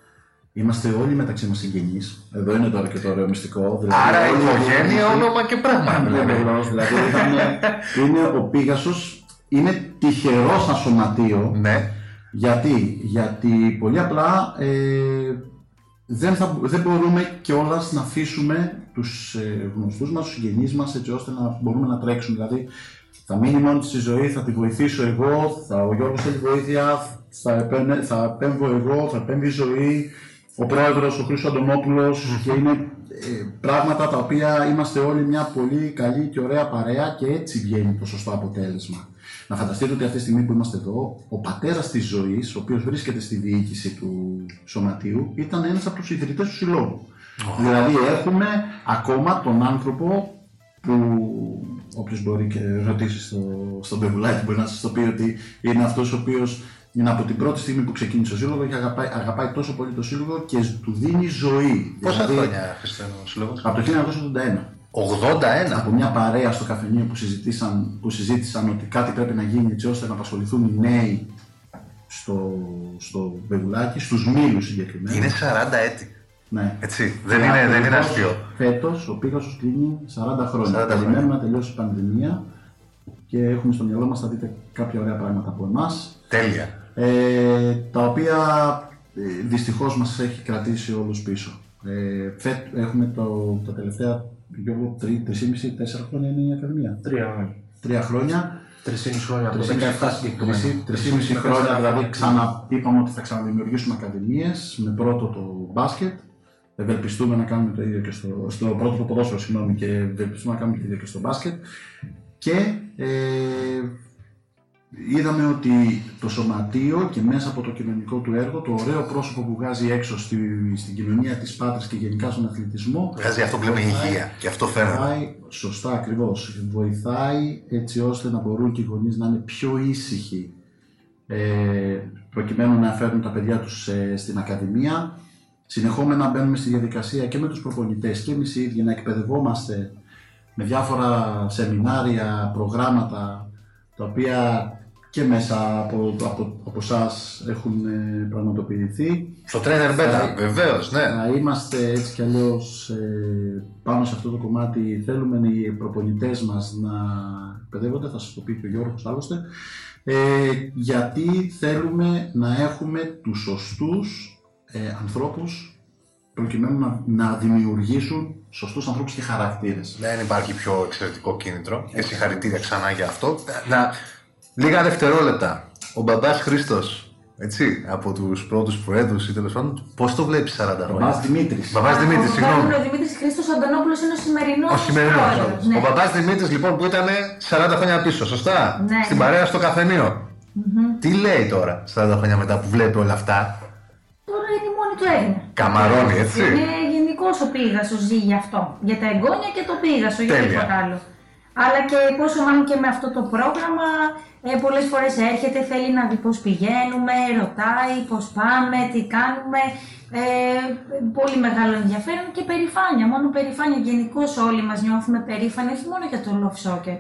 Είμαστε όλοι μεταξύ μας συγγενείς. Εδώ είναι τώρα και το ωραίο μυστικό. Δηλαδή, Άρα όλοι οι οικογένεια, γονείς- όνομα και πράγμα. δηλαδή. Βεβαίως, δηλαδή είναι, είναι ο Πίγασος είναι τυχερός σαν σωματείο. Ναι. Γιατί, γιατί πολύ απλά ε, δεν, θα, δεν μπορούμε κιόλα να αφήσουμε τους ε, γνωστούς μας, τους συγγενείς μας, έτσι ώστε να μπορούμε να τρέξουμε. Δηλαδή, θα μείνει μόνη στη ζωή, θα τη βοηθήσω εγώ, θα, ο Γιώργος θέλει βοήθεια, θα, επένε, θα επέμβω εγώ, θα επέμβει η ζωή, ο πρόεδρος, ο Χρήστος Αντωνόπουλος και είναι ε, πράγματα τα οποία είμαστε όλοι μια πολύ καλή και ωραία παρέα και έτσι βγαίνει το σωστό αποτέλεσμα. Να φανταστείτε ότι αυτή τη στιγμή που είμαστε εδώ, ο πατέρας της ζωής, ο οποίος βρίσκεται στη διοίκηση του σωματείου, ήταν ένας από τους ιδρυτές του συλλόγου. Δηλαδή έχουμε ακόμα τον άνθρωπο που όποιος μπορεί και ρωτήσει στο, στον Πεβουλάκη μπορεί να σας το πει ότι είναι αυτός ο οποίος είναι από την πρώτη στιγμή που ξεκίνησε ο σύλλογος και αγαπάει, αγαπάει τόσο πολύ το σύλλογο και του δίνει ζωή. Πόσα Δηλαδή, χρόνια Χριστιανό Σύλλογος; Από το 1981. 81. Από μια παρέα στο καφενείο που, συζητήσαν, που συζήτησαν ότι κάτι πρέπει να γίνει έτσι ώστε να απασχοληθούν οι νέοι στο, στο Βεγουλάκι, στους Μήλους συγκεκριμένα. Είναι 40 έτη. Ναι. Έτσι. Δεν είναι, δεν είναι αστείο. Φέτος ο Πίγασο κλείνει 40 χρόνια. 40 Περιμένουμε χρόνια. να τελειώσει η πανδημία και έχουμε στο μυαλό μας θα δείτε κάποια ωραία πράγματα από εμάς. Τέλεια. Ε, τα οποία ε, δυστυχώς μας έχει κρατήσει όλους πίσω. Ε, φέτ, έχουμε το, τα τελευταία Γιώργο, τρι- τρεις τέσσερα χρόνια είναι η Ακαδημία. Τρία χρόνια. Τρία χρόνια, Τρεις χρόνια από το τρεις 17 συγκεκριμένα. τρεις χρόνια δηλαδή ξανα, είπαμε ότι θα ξαναδημιουργήσουμε ακαδημίες με πρώτο το μπάσκετ. Ευελπιστούμε να κάνουμε το ίδιο και στο, στο πρώτο το ποδόσφαιρο, συγγνώμη, και ευελπιστούμε να κάνουμε το ίδιο και στο μπάσκετ. Και ε, είδαμε ότι το σωματείο και μέσα από το κοινωνικό του έργο, το ωραίο πρόσωπο που βγάζει έξω στη, στην κοινωνία της Πάτρας και γενικά στον αθλητισμό, Βγάζει αυτό που λέμε υγεία. Και αυτό φαίνεται. βοηθάει, σωστά ακριβώς, βοηθάει έτσι ώστε να μπορούν και οι γονείς να είναι πιο ήσυχοι ε, προκειμένου να φέρουν τα παιδιά τους ε, στην Ακαδημία. Συνεχόμενα μπαίνουμε στη διαδικασία και με τους προπονητές και εμείς οι ίδιοι να εκπαιδευόμαστε με διάφορα σεμινάρια, προγράμματα τα οποία και μέσα από, από, από εσά έχουν ε, πραγματοποιηθεί. Στο trainer beta, βεβαίως, ναι. Να είμαστε έτσι κι αλλιώς ε, πάνω σε αυτό το κομμάτι. Θέλουμε οι προπονητές μας να εκπαιδεύονται, θα σας το πει και ο Γιώργος άλλωστε, ε, γιατί θέλουμε να έχουμε τους σωστούς ε, ανθρώπους προκειμένου να, να δημιουργήσουν σωστούς ανθρώπους και χαρακτήρες. Δεν υπάρχει πιο εξαιρετικό κίνητρο. Και συγχαρητήρια ξανά για αυτό. Να, λίγα δευτερόλεπτα. Ο μπαμπάς Χρήστος, έτσι, από τους πρώτους προέδρους ή τέλος πάντων, πώς το βλέπεις 40 Μπαμπάς χρόνια. Δημήτρης. Μπαμπάς Δημήτρης, συγγνώμη. Ο Δημήτρη Χρήστος Αντωνόπουλος είναι ο σημερινός. Ο σημερινός. Ναι. Ο μπαμπάς Δημήτρης λοιπόν που ήταν 40 χρόνια πίσω, σωστά; Ναι. Στην παρέα στο καφενείο. Τι λέει τώρα 40 χρόνια μετά που βλέπει όλα αυτά; Τώρα είναι η μόνη του Έλληνα. Καμαρώνει, έτσι. Είναι γενικός ο πήγασο ζει γι' αυτό. Για τα εγγόνια και το πήγασο, για Τέλεια. τίποτα άλλο. Αλλά και πόσο μάλλον και με αυτό το πρόγραμμα ε, πολλές φορές έρχεται, θέλει να δει πώς πηγαίνουμε, ρωτάει πώς πάμε, τι κάνουμε. Ε, πολύ μεγάλο ενδιαφέρον και περηφάνεια. Μόνο περηφάνεια. Γενικώ όλοι μας νιώθουμε περήφανοι, όχι μόνο για το Love Soccer.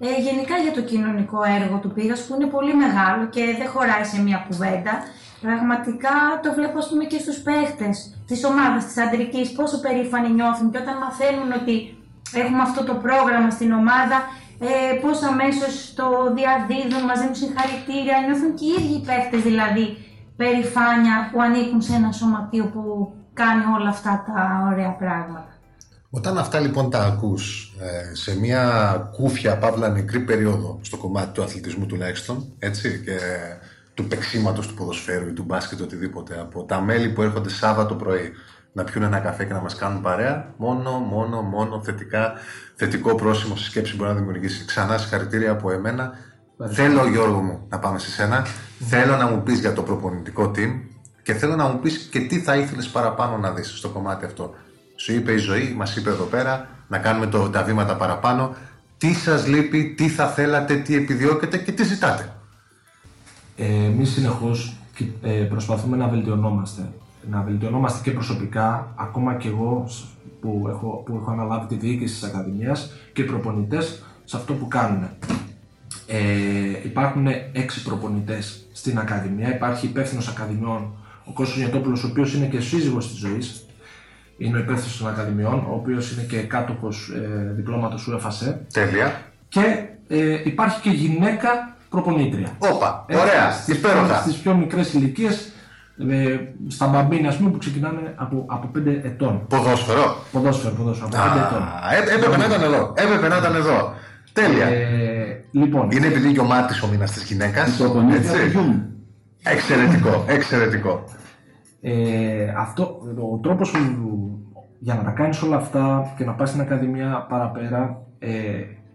Ε, γενικά για το κοινωνικό έργο του Πήγας που είναι πολύ μεγάλο και δεν χωράει σε μία κουβέντα. Πραγματικά το βλέπω ας πούμε και στους παίχτες της ομάδας της αντρικής πόσο περήφανοι νιώθουν και όταν μαθαίνουν ότι έχουμε αυτό το πρόγραμμα στην ομάδα ε, πώς αμέσως το διαδίδουν, μας δίνουν συγχαρητήρια, νιώθουν και οι ίδιοι οι παίχτες δηλαδή περηφάνεια που ανήκουν σε ένα σωματείο που κάνει όλα αυτά τα ωραία πράγματα. Όταν αυτά λοιπόν τα ακούς ε, σε μια κούφια, παύλα νεκρή περίοδο στο κομμάτι του αθλητισμού τουλάχιστον, έτσι, και του παίξήματος του ποδοσφαίρου ή του μπάσκετ οτιδήποτε, από τα μέλη που έρχονται Σάββατο πρωί να πιούν ένα καφέ και να μας κάνουν παρέα, μόνο, μόνο, μόνο θετικά, θετικό πρόσημο στη σκέψη μπορεί να δημιουργήσει. Ξανά συγχαρητήρια από εμένα. Θέλω, Γιώργο μου, να πάμε σε σένα. Θέλω να μου πεις για το προπονητικό team και θέλω να μου πεις και τι θα ήθελες παραπάνω να δεις στο κομμάτι αυτό. Σου είπε η ζωή, μας είπε εδώ πέρα, να κάνουμε το, τα βήματα παραπάνω. Τι σας λείπει, τι θα θέλατε, τι επιδιώκετε και τι ζητάτε. Ε, Εμείς συνεχώς προσπαθούμε να βελτιωνόμαστε. Να βελτιωνόμαστε και προσωπικά, ακόμα και εγώ σ- που έχω, που έχω αναλάβει τη διοίκηση της Ακαδημίας και οι προπονητές σε αυτό που κάνουμε. Ε, υπάρχουν έξι προπονητές στην Ακαδημία. Υπάρχει υπεύθυνος Ακαδημιών, ο Κώστας Νιωτόπουλος, ο οποίος είναι και σύζυγος της ζωής. Είναι ο υπεύθυνος των Ακαδημιών, ο οποίος είναι και κάτοχος ε, διπλώματος UFASE. Τέλεια. Και ε, υπάρχει και γυναίκα προπονήτρια. Όπα, Έτσι, ωραία, στις- υπέροχα. Στις πιο μικρές ηλικίες Ε, στα μπαμπίνι, ας πούμε, που ξεκινάνε από, από 5 ετών. Ποδόσφαιρο. Ποδόσφαιρο, ποδόσφαιρο, από 5 ετών. Α, έ- έπρεπε να ήταν εδώ. Έπρεπε να ήταν εδώ. Τέλεια. Ε, λοιπόν, Είναι επειδή και ο Μάρτης ο μήνας της γυναίκας. Το πονίδι έτσι. του γιου μου. Εξαιρετικό, εξαιρετικό. Ε, αυτό, ο τρόπος που, για να τα κάνεις όλα αυτά και να πας στην ακαδημία παραπέρα ε,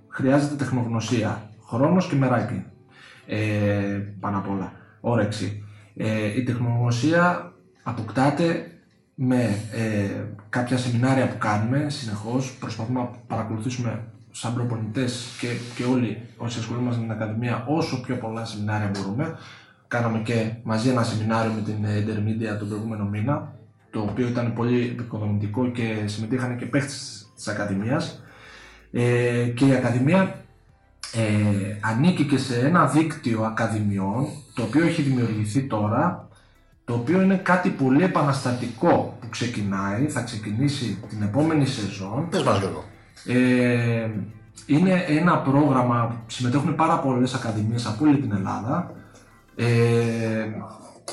χρειάζεται τεχνογνωσία, χρόνος και μεράκι ε, πάνω απ' όλα, όρεξη. Ε, η τεχνογνωσία αποκτάται με ε, κάποια σεμινάρια που κάνουμε συνεχώς, προσπαθούμε να παρακολουθήσουμε σαν προπονητές και, και όλοι όσοι ασχολούμαστε με την Ακαδημία όσο πιο πολλά σεμινάρια μπορούμε. Κάναμε και μαζί ένα σεμινάριο με την ε, Intermedia τον προηγούμενο μήνα, το οποίο ήταν πολύ επικοδομητικό και συμμετείχαν και παίχτες της Ακαδημίας. Ε, και η Ακαδημία ε, ανήκει και σε ένα δίκτυο ακαδημιών, το οποίο έχει δημιουργηθεί τώρα, το οποίο είναι κάτι πολύ επαναστατικό που ξεκινάει, θα ξεκινήσει την επόμενη σεζόν Πες μας Γιώργο. ε, είναι ένα πρόγραμμα που συμμετέχουν πάρα πολλές ακαδημίες από όλη την Ελλάδα ε,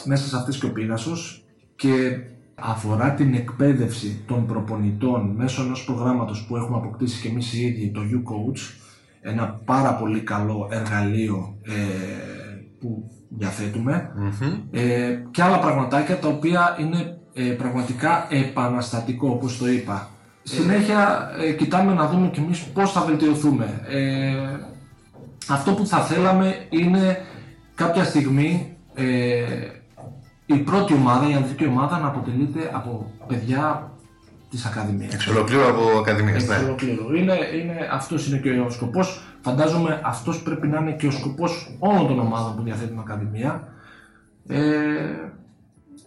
μέσα σε αυτές και ο Πίγασος και αφορά την εκπαίδευση των προπονητών μέσω ενός προγράμματος που έχουμε αποκτήσει και εμείς οι ίδιοι, το U-Coach, ένα πάρα πολύ καλό εργαλείο ε, που διαθέτουμε ε, και άλλα πραγματάκια τα οποία είναι ε, πραγματικά επαναστατικό όπως το είπα. Συνέχεια ε, κοιτάμε να δούμε κι εμείς πώς θα βελτιωθούμε. Ε, αυτό που θα θέλαμε είναι κάποια στιγμή ε, η πρώτη ομάδα, η ανδρική ομάδα να αποτελείται από παιδιά της Ακαδημίας. Εξ ολοκλήρου από Ακαδημίας, Εξ ναι. ολοκλήρου. Είναι, είναι, αυτός είναι και ο σκοπός. Φαντάζομαι αυτός πρέπει να είναι και ο σκοπός όλων των ομάδων που διαθέτουν Ακαδημία. Ε,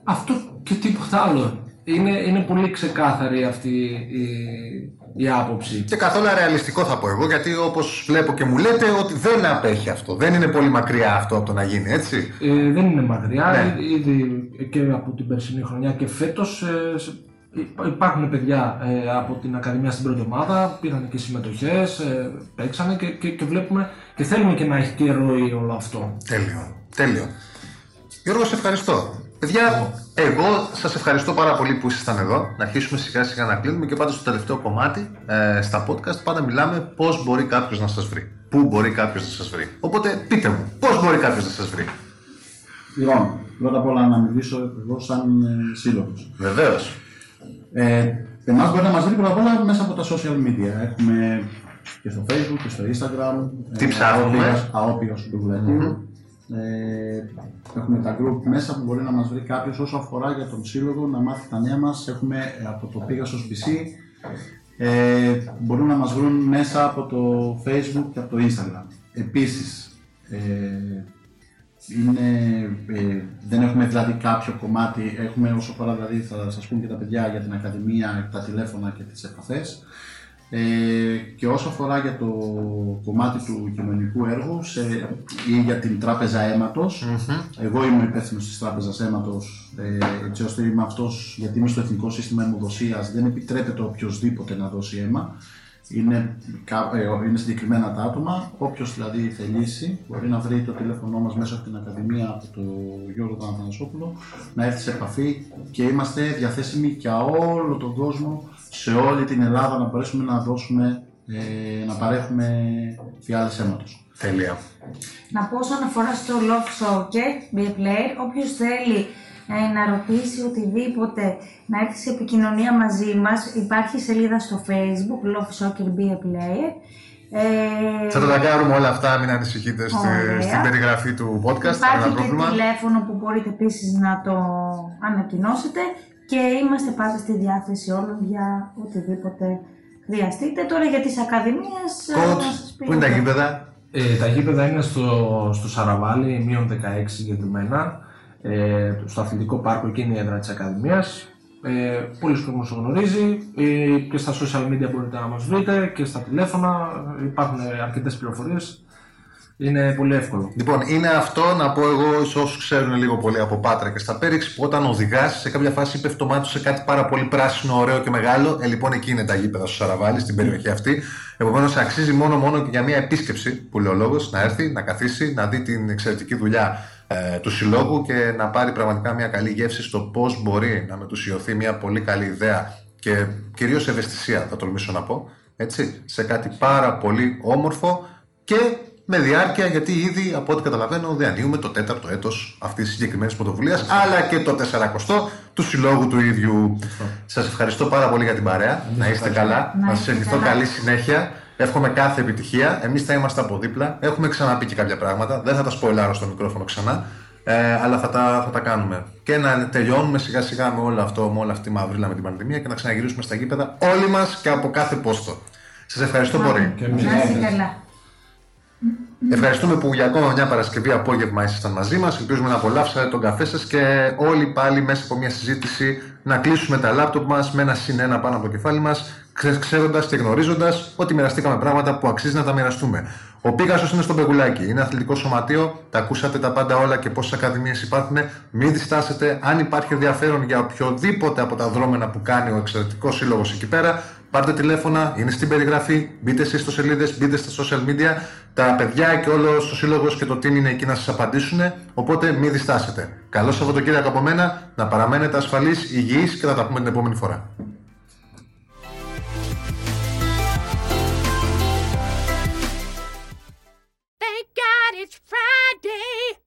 αυτό και τίποτα άλλο. Είναι, είναι πολύ ξεκάθαρη αυτή η, η άποψη. Και καθόλου ρεαλιστικό θα πω εγώ, γιατί όπως βλέπω και μου λέτε ότι δεν απέχει αυτό. Δεν είναι πολύ μακριά αυτό από το να γίνει, έτσι. Ε, δεν είναι μακριά, Ναι. Ή- ήδη και από την περσινή χρονιά και φέτος ε, σε- υπά- υπάρχουν παιδιά ε, από την Ακαδημία στην πρώτη ομάδα, πήραν και συμμετοχές, ε, παίξανε και, και, και βλέπουμε και θέλουμε και να έχει και ροή όλο αυτό. Τέλειο, τέλειο. Γιώργος, σε ευχαριστώ. Παιδιά, εγώ σας ευχαριστώ πάρα πολύ που ήσασταν εδώ. Να αρχίσουμε σιγά σιγά να κλείνουμε και πάντα στο τελευταίο κομμάτι ε, στα podcast πάντα μιλάμε πώς μπορεί κάποιος να σας βρει. Πού μπορεί κάποιος να σας βρει. Οπότε πείτε μου, πώς μπορεί κάποιος να σας βρει. Λοιπόν, πρώτα απ' όλα να μιλήσω εγώ σαν ε, σύλλογος. Βεβαίως. Ε, εμάς μπορεί να μας βρει πρώτα απ' όλα μέσα από τα social media. Έχουμε και στο facebook και στο instagram. Τι ψάχνουμε; αόπιος- Αόπιος Μπουρλατίου. Ε, έχουμε τα group μέσα που μπορεί να μας βρει κάποιος όσο αφορά για τον σύλλογο, να μάθει τα νέα μας. Έχουμε ε, από το Pegasus BC. Ε, μπορούν να μας βρουν μέσα από το facebook και από το instagram. Επίσης, ε, είναι, ε, δεν έχουμε δηλαδή κάποιο κομμάτι, έχουμε όσο αφορά δηλαδή θα σας πούν και τα παιδιά για την Ακαδημία, τα τηλέφωνα και τις επαφές. Ε, και όσο αφορά για το κομμάτι του κοινωνικού έργου σε, ή για την τράπεζα αίματος, εγώ είμαι υπεύθυνος της τράπεζας αίματος ε, έτσι ώστε είμαι αυτός, γιατί είμαι στο Εθνικό Σύστημα Αιμοδοσίας, δεν επιτρέπεται οποιοδήποτε να δώσει αίμα. Είναι, κα- ε, είναι συγκεκριμένα τα άτομα. Όποιος δηλαδή θελήσει μπορεί να βρει το τηλέφωνό μας μέσα από την Ακαδημία από τον Γιώργο τον Αθανασόπουλο, να έρθει σε επαφή και είμαστε διαθέσιμοι για όλο τον κόσμο, σε όλη την Ελλάδα να μπορέσουμε να δώσουμε, ε, να παρέχουμε φιάλες αίματος. Τέλεια. Να πω όσον αφορά στο Love Soccer, Be a Player, όποιος θέλει ε, να ρωτήσει οτιδήποτε, να έρθει σε επικοινωνία μαζί μας, υπάρχει σελίδα στο Facebook, Love Soccer Be a Player. Ε, Θα τα ταγκάρουμε όλα αυτά, μην ανησυχείτε στη- Ωραία. στην περιγραφή του podcast. Υπάρχει Κανένα και πρόβλημα. τηλέφωνο που μπορείτε επίσης να το ανακοινώσετε και είμαστε πάντα στη διάθεση όλων για οτιδήποτε χρειαστείτε. Τώρα για τις ακαδημίες... ε, να Coach, σας πει πού είναι τα ο- γήπεδα; Ε, τα γήπεδα είναι στο, στο Σαραβάλι, μείον 16 συγκεκριμένα, ε, στο αθλητικό πάρκο, εκεί είναι η έδρα της Ακαδημίας. Ε, πολλοί κόσμος το γνωρίζει ε, και στα social media μπορείτε να μας βρείτε και στα τηλέφωνα υπάρχουν αρκετές πληροφορίες. Είναι πολύ εύκολο. Λοιπόν, είναι αυτό να πω εγώ σε όσους ξέρουν λίγο πολύ από Πάτρα και στα Πέριξ που όταν οδηγάς σε κάποια φάση πέφτει το μάτι σου σε κάτι πάρα πολύ πράσινο, ωραίο και μεγάλο. Ε, λοιπόν, εκεί είναι τα γήπεδα στο Σαραβάλι, στην περιοχή αυτή. Επομένως, αξίζει μόνο μόνο και για μια επίσκεψη που λέει ο λόγος να έρθει, να καθίσει, να δει την εξαιρετική δουλειά ε, του συλλόγου και να πάρει πραγματικά μια καλή γεύση στο πώς μπορεί να μετουσιωθεί μια πολύ καλή ιδέα και κυρίως ευαισθησία θα τολμήσω να πω έτσι, σε κάτι πάρα πολύ όμορφο και με διάρκεια γιατί ήδη από ό,τι καταλαβαίνω διανύουμε το τέταρτο έτος αυτής της συγκεκριμένης πρωτοβουλίας αλλά και το 40 του συλλόγου του ίδιου. Σας ευχαριστώ πάρα πολύ για την παρέα. Να είστε καλά. Να Να σας είστε ευχηθώ καλά. καλή συνέχεια. Εύχομαι κάθε επιτυχία. Εμείς θα είμαστε από δίπλα. Έχουμε ξαναπεί και κάποια πράγματα. Δεν θα τα σποιλάρω στο μικρόφωνο ξανά. Ε, αλλά θα τα, θα τα κάνουμε. Και να τελειώνουμε σιγά σιγά με όλο αυτό, με όλη αυτή τη μαυρίλα με την πανδημία και να ξαναγυρίσουμε στα γήπεδα όλοι μας και από κάθε πόστο. Σας ευχαριστώ πολύ. Και εμείς. Να είστε καλά. Ευχαριστούμε που για ακόμα μια Παρασκευή απόγευμα ήσασταν μαζί μας. Ελπίζουμε να απολαύσατε τον καφέ σας και όλοι πάλι μέσα από μια συζήτηση να κλείσουμε τα λάπτοπ μας με ένα συν ένα πάνω από το κεφάλι μας, ξέροντας και γνωρίζοντας ότι μοιραστήκαμε πράγματα που αξίζει να τα μοιραστούμε. Ο Πίγασος είναι στο Πεγουλάκι, είναι αθλητικό σωματείο, τα ακούσατε τα πάντα όλα και πόσες ακαδημίες υπάρχουν. Μην διστάσετε, αν υπάρχει ενδιαφέρον για οποιοδήποτε από τα δρόμενα που κάνει ο εξαιρετικός σύλλογος εκεί πέρα, Πάρτε τηλέφωνα, είναι στην περιγραφή. Μπείτε εσείς στο σελίδες, μπείτε στα social media. Τα παιδιά και όλος ο σύλλογος και το team είναι εκεί να σας απαντήσουν. Οπότε μην διστάσετε. Καλό Σαββατοκύριακο από μένα, να παραμένετε ασφαλείς, υγιείς και θα τα πούμε την επόμενη φορά. it's Friday.